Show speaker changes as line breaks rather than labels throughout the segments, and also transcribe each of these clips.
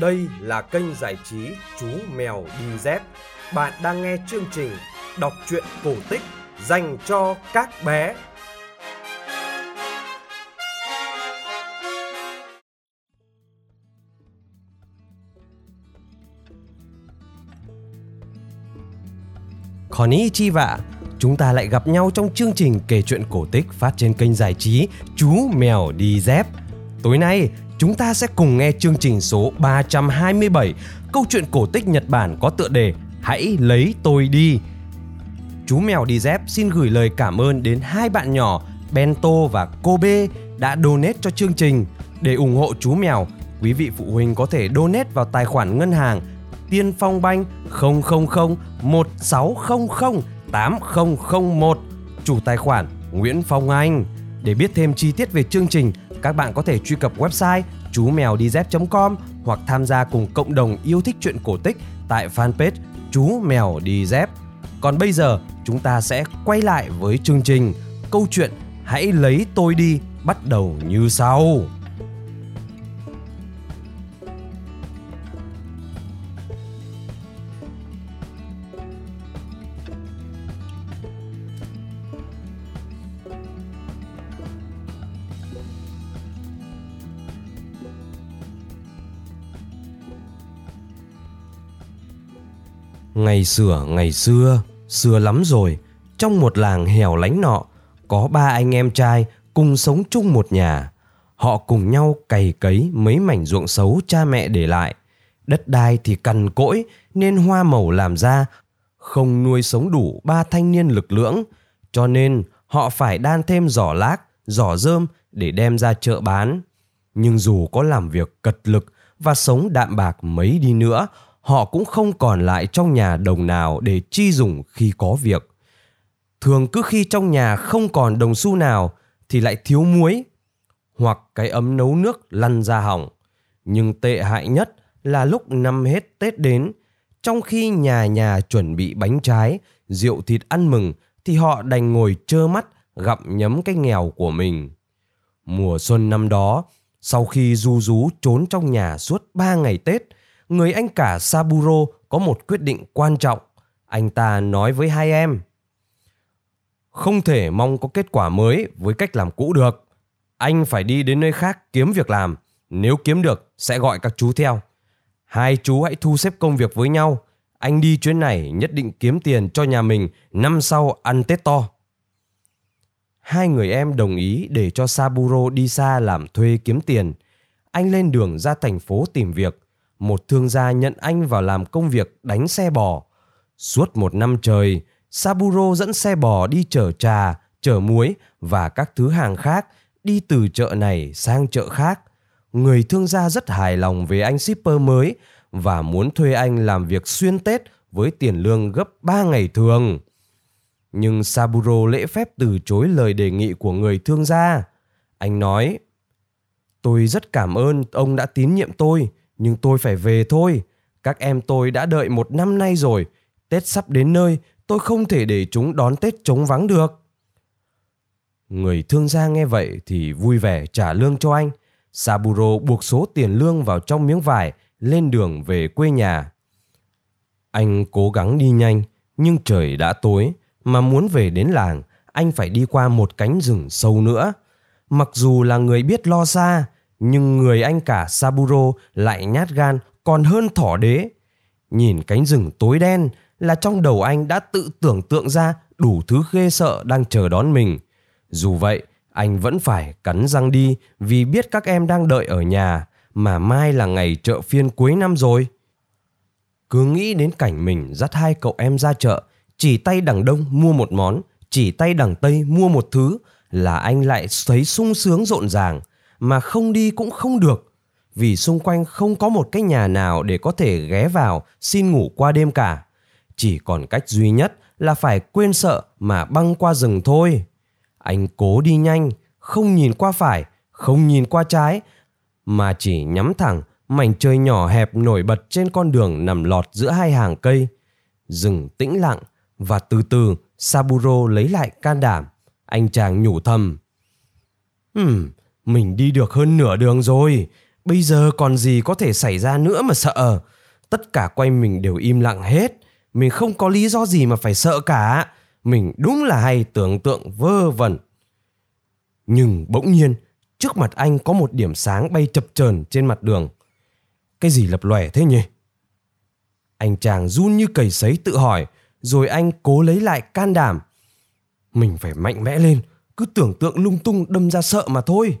Đây là kênh giải trí Chú Mèo Đi Dép. Bạn đang nghe chương trình đọc truyện cổ tích dành cho các bé. Konnichiwa, chúng ta lại gặp nhau trong chương trình kể chuyện cổ tích phát trên kênh giải trí Chú Mèo Đi Dép. Tối nay, chúng ta sẽ cùng nghe chương trình số 327, câu chuyện cổ tích Nhật Bản có tựa đề Hãy lấy tôi đi. Chú Mèo Đi Dép xin gửi lời cảm ơn đến hai bạn nhỏ Bento và Kobe đã donate cho chương trình. Để ủng hộ chú mèo, quý vị phụ huynh có thể donate vào tài khoản ngân hàng Tiên Phong Banh 000 1600 8001 chủ tài khoản Nguyễn Phong Anh. Để biết thêm chi tiết về chương trình, các bạn có thể truy cập website chú mèo đi dép.com hoặc tham gia cùng cộng đồng yêu thích chuyện cổ tích tại fanpage chú mèo đi dép. Còn bây giờ, chúng ta sẽ quay lại với chương trình câu chuyện Hãy lấy tôi đi bắt đầu như sau. Ngày xưa, ngày xưa, xưa lắm rồi, trong một làng hẻo lánh nọ, có ba anh em trai cùng sống chung một nhà. Họ cùng nhau cày cấy mấy mảnh ruộng xấu cha mẹ để lại. Đất đai thì cằn cỗi nên hoa màu làm ra không nuôi sống đủ ba thanh niên lực lưỡng, cho nên họ phải đan thêm giỏ lác, giỏ rơm để đem ra chợ bán. Nhưng dù có làm việc cật lực và sống đạm bạc mấy đi nữa, họ cũng không còn lại trong nhà đồng nào để chi dùng khi có việc. Thường cứ khi trong nhà không còn đồng xu nào thì lại thiếu muối hoặc cái ấm nấu nước lăn ra hỏng. Nhưng tệ hại nhất là lúc năm hết Tết đến, trong khi nhà nhà chuẩn bị bánh trái, rượu thịt ăn mừng thì họ đành ngồi trơ mắt gặm nhấm cái nghèo của mình. Mùa xuân năm đó, sau khi du rú trốn trong nhà suốt ba ngày Tết, người anh cả Saburo có một quyết định quan trọng. Anh ta nói với hai em. Không thể mong có kết quả mới với cách làm cũ được. Anh phải đi đến nơi khác kiếm việc làm. Nếu kiếm được, sẽ gọi các chú theo. Hai chú hãy thu xếp công việc với nhau. Anh đi chuyến này nhất định kiếm tiền cho nhà mình năm sau ăn Tết to. Hai người em đồng ý để cho Saburo đi xa làm thuê kiếm tiền. Anh lên đường ra thành phố tìm việc một thương gia nhận anh vào làm công việc đánh xe bò. Suốt một năm trời, Saburo dẫn xe bò đi chở trà, chở muối và các thứ hàng khác đi từ chợ này sang chợ khác. Người thương gia rất hài lòng về anh shipper mới và muốn thuê anh làm việc xuyên Tết với tiền lương gấp 3 ngày thường. Nhưng Saburo lễ phép từ chối lời đề nghị của người thương gia. Anh nói, Tôi rất cảm ơn ông đã tín nhiệm tôi, nhưng tôi phải về thôi. Các em tôi đã đợi một năm nay rồi. Tết sắp đến nơi, tôi không thể để chúng đón Tết trống vắng được. Người thương gia nghe vậy thì vui vẻ trả lương cho anh. Saburo buộc số tiền lương vào trong miếng vải, lên đường về quê nhà. Anh cố gắng đi nhanh, nhưng trời đã tối, mà muốn về đến làng, anh phải đi qua một cánh rừng sâu nữa. Mặc dù là người biết lo xa, nhưng người anh cả Saburo lại nhát gan còn hơn thỏ đế. Nhìn cánh rừng tối đen là trong đầu anh đã tự tưởng tượng ra đủ thứ ghê sợ đang chờ đón mình. Dù vậy, anh vẫn phải cắn răng đi vì biết các em đang đợi ở nhà mà mai là ngày chợ phiên cuối năm rồi. Cứ nghĩ đến cảnh mình dắt hai cậu em ra chợ, chỉ tay đằng đông mua một món, chỉ tay đằng tây mua một thứ là anh lại thấy sung sướng rộn ràng mà không đi cũng không được. Vì xung quanh không có một cái nhà nào để có thể ghé vào, xin ngủ qua đêm cả. Chỉ còn cách duy nhất là phải quên sợ mà băng qua rừng thôi. Anh cố đi nhanh, không nhìn qua phải, không nhìn qua trái, mà chỉ nhắm thẳng mảnh trời nhỏ hẹp nổi bật trên con đường nằm lọt giữa hai hàng cây. Rừng tĩnh lặng và từ từ saburo lấy lại can đảm. Anh chàng nhủ thầm. Hmm mình đi được hơn nửa đường rồi Bây giờ còn gì có thể xảy ra nữa mà sợ. Tất cả quanh mình đều im lặng hết. Mình không có lý do gì mà phải sợ cả. Mình đúng là hay tưởng tượng vơ vẩn. Nhưng bỗng nhiên, trước mặt anh có một điểm sáng bay chập chờn trên mặt đường. Cái gì lập lòe thế nhỉ? Anh chàng run như cầy sấy tự hỏi, rồi anh cố lấy lại can đảm. Mình phải mạnh mẽ lên, cứ tưởng tượng lung tung đâm ra sợ mà thôi.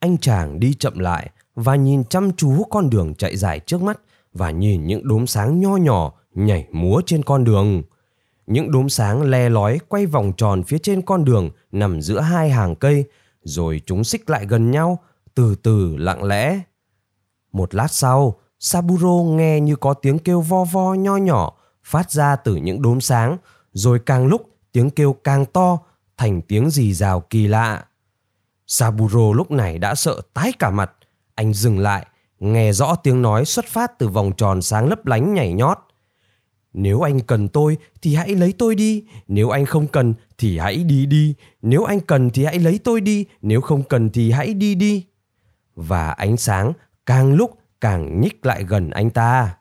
Anh chàng đi chậm lại và nhìn chăm chú con đường chạy dài trước mắt và nhìn những đốm sáng nho nhỏ nhảy múa trên con đường. Những đốm sáng le lói quay vòng tròn phía trên con đường nằm giữa hai hàng cây, rồi chúng xích lại gần nhau, từ từ lặng lẽ. Một lát sau, Saburo nghe như có tiếng kêu vo vo nho nhỏ phát ra từ những đốm sáng, rồi càng lúc tiếng kêu càng to, thành tiếng rì rào kỳ lạ. Saburo lúc này đã sợ tái cả mặt. Anh dừng lại, nghe rõ tiếng nói xuất phát từ vòng tròn sáng lấp lánh nhảy nhót. Nếu anh cần tôi thì hãy lấy tôi đi, nếu anh không cần thì hãy đi đi, nếu anh cần thì hãy lấy tôi đi, nếu không cần thì hãy đi đi. Và ánh sáng càng lúc càng nhích lại gần anh ta.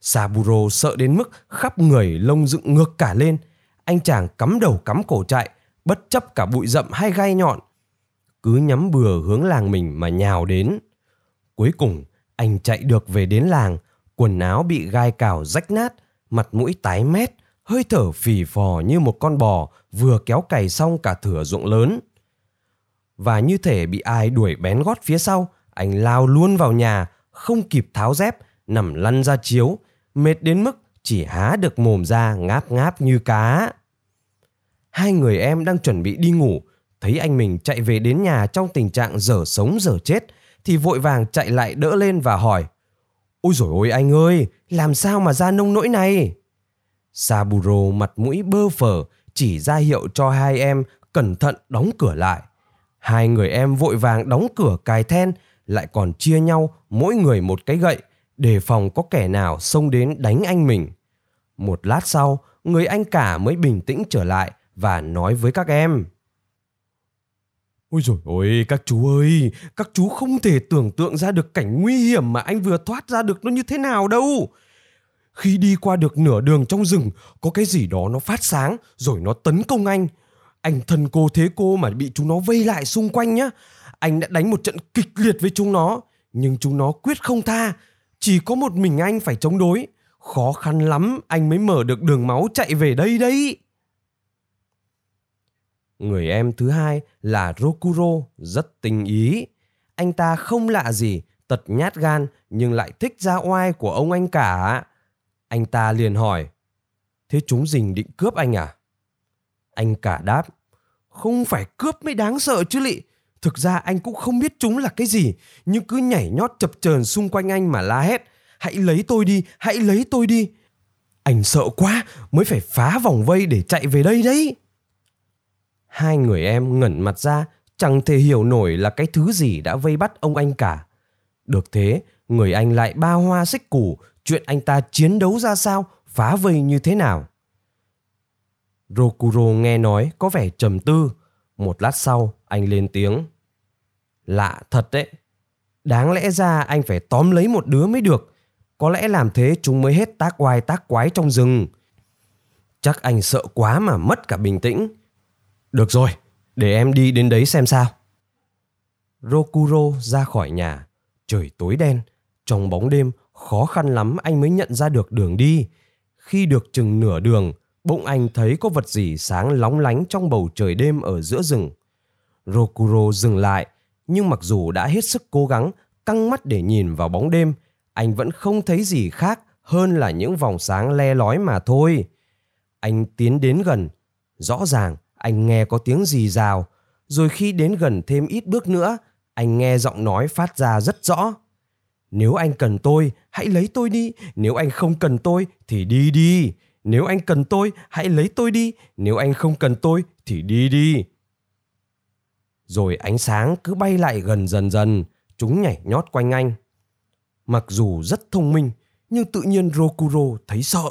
Saburo sợ đến mức khắp người lông dựng ngược cả lên. Anh chàng cắm đầu cắm cổ chạy, bất chấp cả bụi rậm hay gai nhọn. Cứ nhắm bừa hướng làng mình mà nhào đến. Cuối cùng, anh chạy được về đến làng, quần áo bị gai cào rách nát, mặt mũi tái mét, hơi thở phì phò như một con bò vừa kéo cày xong cả thửa ruộng lớn. Và như thể bị ai đuổi bén gót phía sau, anh lao luôn vào nhà, không kịp tháo dép, nằm lăn ra chiếu, mệt đến mức chỉ há được mồm ra ngáp ngáp như cá. Hai người em đang chuẩn bị đi ngủ, thấy anh mình chạy về đến nhà trong tình trạng dở sống dở chết, thì vội vàng chạy lại đỡ lên và hỏi Ôi rồi ôi anh ơi, làm sao mà ra nông nỗi này? Saburo mặt mũi bơ phờ chỉ ra hiệu cho hai em cẩn thận đóng cửa lại. Hai người em vội vàng đóng cửa cài then, lại còn chia nhau mỗi người một cái gậy, đề phòng có kẻ nào xông đến đánh anh mình. Một lát sau, người anh cả mới bình tĩnh trở lại và nói với các em. Ôi rồi ôi, các chú ơi, các chú không thể tưởng tượng ra được cảnh nguy hiểm mà anh vừa thoát ra được nó như thế nào đâu. Khi đi qua được nửa đường trong rừng, có cái gì đó nó phát sáng rồi nó tấn công anh. Anh thân cô thế cô mà bị chúng nó vây lại xung quanh nhá. Anh đã đánh một trận kịch liệt với chúng nó, nhưng chúng nó quyết không tha. Chỉ có một mình anh phải chống đối. Khó khăn lắm anh mới mở được đường máu chạy về đây đấy. Người em thứ hai là Rokuro, rất tình ý. Anh ta không lạ gì, tật nhát gan nhưng lại thích ra oai của ông anh cả. Anh ta liền hỏi, thế chúng dình định cướp anh à? Anh cả đáp, không phải cướp mới đáng sợ chứ lị. Thực ra anh cũng không biết chúng là cái gì, nhưng cứ nhảy nhót chập chờn xung quanh anh mà la hét. Hãy lấy tôi đi, hãy lấy tôi đi. Anh sợ quá mới phải phá vòng vây để chạy về đây đấy. Hai người em ngẩn mặt ra, chẳng thể hiểu nổi là cái thứ gì đã vây bắt ông anh cả. Được thế, người anh lại ba hoa xích củ, chuyện anh ta chiến đấu ra sao, phá vây như thế nào. Rokuro nghe nói có vẻ trầm tư. Một lát sau, anh lên tiếng. Lạ thật đấy. Đáng lẽ ra anh phải tóm lấy một đứa mới được. Có lẽ làm thế chúng mới hết tác oai tác quái trong rừng. Chắc anh sợ quá mà mất cả bình tĩnh. Được rồi, để em đi đến đấy xem sao. Rokuro ra khỏi nhà. Trời tối đen, trong bóng đêm khó khăn lắm anh mới nhận ra được đường đi. Khi được chừng nửa đường, bỗng anh thấy có vật gì sáng lóng lánh trong bầu trời đêm ở giữa rừng. Rokuro dừng lại, nhưng mặc dù đã hết sức cố gắng căng mắt để nhìn vào bóng đêm, anh vẫn không thấy gì khác hơn là những vòng sáng le lói mà thôi. Anh tiến đến gần, rõ ràng anh nghe có tiếng gì rào, rồi khi đến gần thêm ít bước nữa, anh nghe giọng nói phát ra rất rõ. Nếu anh cần tôi, hãy lấy tôi đi, nếu anh không cần tôi thì đi đi. Nếu anh cần tôi, hãy lấy tôi đi, nếu anh không cần tôi thì đi đi. Rồi ánh sáng cứ bay lại gần dần dần, chúng nhảy nhót quanh anh. Mặc dù rất thông minh, nhưng tự nhiên Rokuro thấy sợ.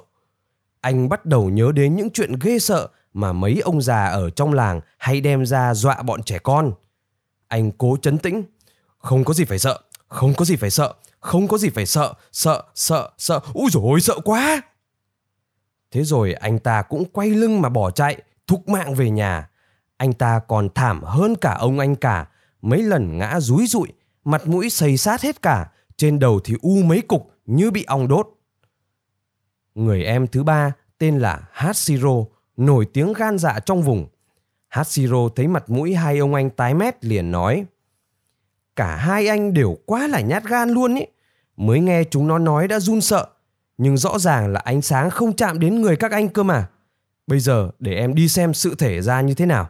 Anh bắt đầu nhớ đến những chuyện ghê sợ mà mấy ông già ở trong làng hay đem ra dọa bọn trẻ con. Anh cố chấn tĩnh. không có gì phải sợ, không có gì phải sợ, không có gì phải sợ, sợ, sợ, sợ, úi dồi sợ quá. Thế rồi anh ta cũng quay lưng mà bỏ chạy, thúc mạng về nhà. Anh ta còn thảm hơn cả ông anh cả, mấy lần ngã rúi rụi, mặt mũi xây sát hết cả, trên đầu thì u mấy cục như bị ong đốt. Người em thứ ba tên là Hashiro, nổi tiếng gan dạ trong vùng. Hashiro thấy mặt mũi hai ông anh tái mét liền nói Cả hai anh đều quá là nhát gan luôn ý. Mới nghe chúng nó nói đã run sợ. Nhưng rõ ràng là ánh sáng không chạm đến người các anh cơ mà. Bây giờ để em đi xem sự thể ra như thế nào.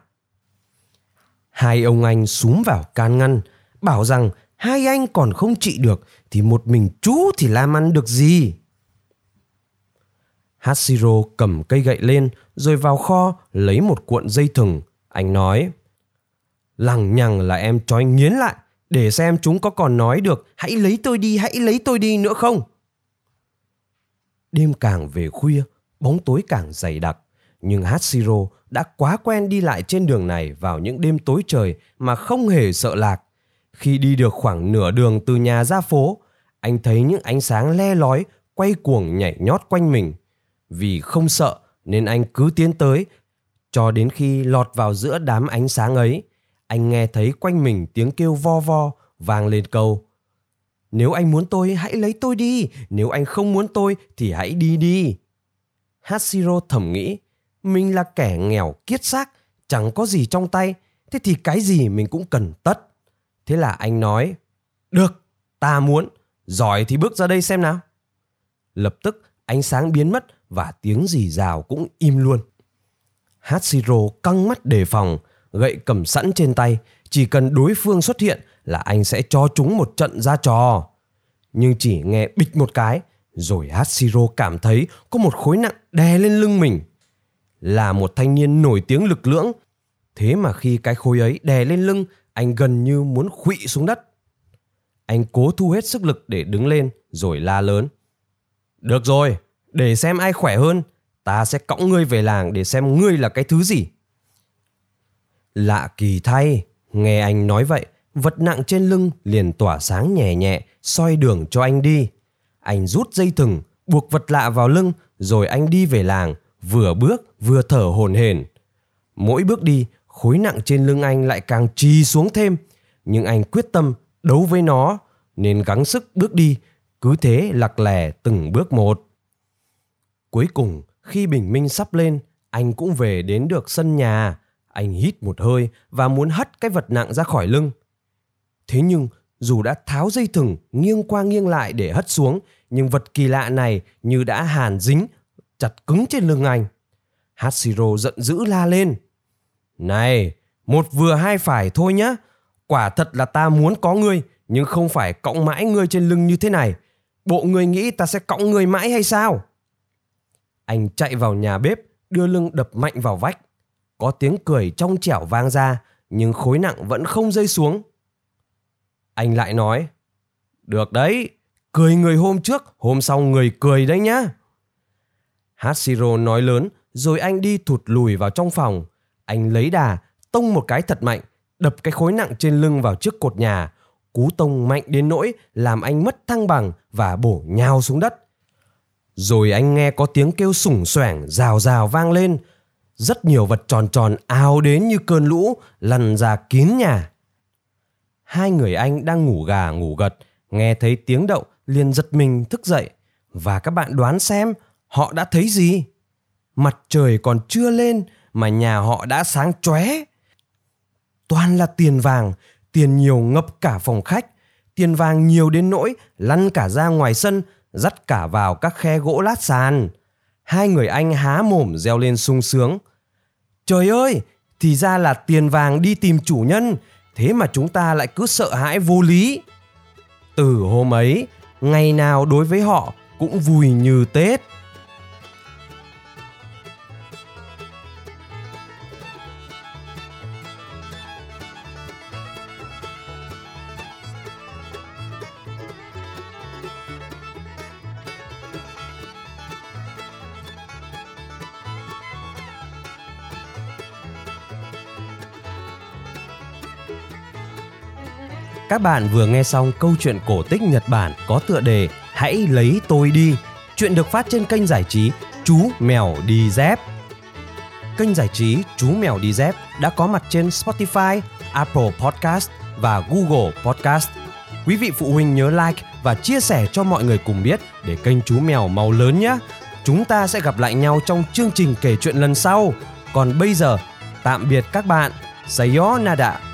Hai ông anh súm vào can ngăn, bảo rằng hai anh còn không trị được thì một mình chú thì làm ăn được gì. Hashiro cầm cây gậy lên rồi vào kho lấy một cuộn dây thừng. Anh nói, lằng nhằng là em trói nghiến lại để xem chúng có còn nói được hãy lấy tôi đi, hãy lấy tôi đi nữa không. Đêm càng về khuya, bóng tối càng dày đặc. Nhưng Hashiro đã quá quen đi lại trên đường này vào những đêm tối trời mà không hề sợ lạc. Khi đi được khoảng nửa đường từ nhà ra phố, anh thấy những ánh sáng le lói quay cuồng nhảy nhót quanh mình. Vì không sợ nên anh cứ tiến tới. Cho đến khi lọt vào giữa đám ánh sáng ấy, anh nghe thấy quanh mình tiếng kêu vo vo vang lên câu nếu anh muốn tôi hãy lấy tôi đi. Nếu anh không muốn tôi thì hãy đi đi. Hashiro thầm nghĩ mình là kẻ nghèo kiết xác chẳng có gì trong tay thế thì cái gì mình cũng cần tất. Thế là anh nói được ta muốn giỏi thì bước ra đây xem nào. Lập tức ánh sáng biến mất và tiếng rì rào cũng im luôn hashiro căng mắt đề phòng gậy cầm sẵn trên tay, chỉ cần đối phương xuất hiện là anh sẽ cho chúng một trận ra trò. Nhưng chỉ nghe bịch một cái, rồi Hashiro cảm thấy có một khối nặng đè lên lưng mình. Là một thanh niên nổi tiếng lực lưỡng, thế mà khi cái khối ấy đè lên lưng, anh gần như muốn khuỵu xuống đất. Anh cố thu hết sức lực để đứng lên, rồi la lớn. Được rồi, để xem ai khỏe hơn, ta sẽ cõng ngươi về làng để xem ngươi là cái thứ gì. Lạ kỳ thay, nghe anh nói vậy, vật nặng trên lưng liền tỏa sáng nhẹ nhẹ, soi đường cho anh đi. Anh rút dây thừng, buộc vật lạ vào lưng, rồi anh đi về làng, vừa bước vừa thở hồn hển. Mỗi bước đi, khối nặng trên lưng anh lại càng trì xuống thêm, nhưng anh quyết tâm đấu với nó, nên gắng sức bước đi, cứ thế lặc lẻ từng bước một. Cuối cùng, khi bình minh sắp lên, anh cũng về đến được sân nhà, anh hít một hơi và muốn hất cái vật nặng ra khỏi lưng. Thế nhưng dù đã tháo dây thừng nghiêng qua nghiêng lại để hất xuống, nhưng vật kỳ lạ này như đã hàn dính, chặt cứng trên lưng anh. Hashiro giận dữ la lên. Này, một vừa hai phải thôi nhá. Quả thật là ta muốn có ngươi, nhưng không phải cõng mãi ngươi trên lưng như thế này. Bộ ngươi nghĩ ta sẽ cõng ngươi mãi hay sao? Anh chạy vào nhà bếp, đưa lưng đập mạnh vào vách. Có tiếng cười trong trẻo vang ra, nhưng khối nặng vẫn không rơi xuống. Anh lại nói, được đấy, cười người hôm trước, hôm sau người cười đấy nhá. Hashiro nói lớn, rồi anh đi thụt lùi vào trong phòng. Anh lấy đà, tông một cái thật mạnh, đập cái khối nặng trên lưng vào trước cột nhà. Cú tông mạnh đến nỗi làm anh mất thăng bằng và bổ nhào xuống đất. Rồi anh nghe có tiếng kêu sủng xoẻng rào rào vang lên, rất nhiều vật tròn tròn ào đến như cơn lũ lăn ra kín nhà. Hai người anh đang ngủ gà ngủ gật nghe thấy tiếng động liền giật mình thức dậy. Và các bạn đoán xem họ đã thấy gì? Mặt trời còn chưa lên mà nhà họ đã sáng chóe. Toàn là tiền vàng tiền nhiều ngập cả phòng khách. Tiền vàng nhiều đến nỗi lăn cả ra ngoài sân dắt cả vào các khe gỗ lát sàn hai người anh há mồm reo lên sung sướng Trời ơi, thì ra là tiền vàng đi tìm chủ nhân, thế mà chúng ta lại cứ sợ hãi vô lý. Từ hôm ấy, ngày nào đối với họ cũng vui như Tết. Các bạn vừa nghe xong câu chuyện cổ tích Nhật Bản có tựa đề Hãy lấy tôi đi. Chuyện được phát trên kênh giải trí Chú Mèo Đi Dép. Kênh giải trí Chú Mèo Đi Dép đã có mặt trên Spotify, Apple Podcast và Google Podcast. Quý vị phụ huynh nhớ like và chia sẻ cho mọi người cùng biết để kênh Chú Mèo mau lớn nhé. Chúng ta sẽ gặp lại nhau trong chương trình kể chuyện lần sau. Còn bây giờ, tạm biệt các bạn. Sayonara.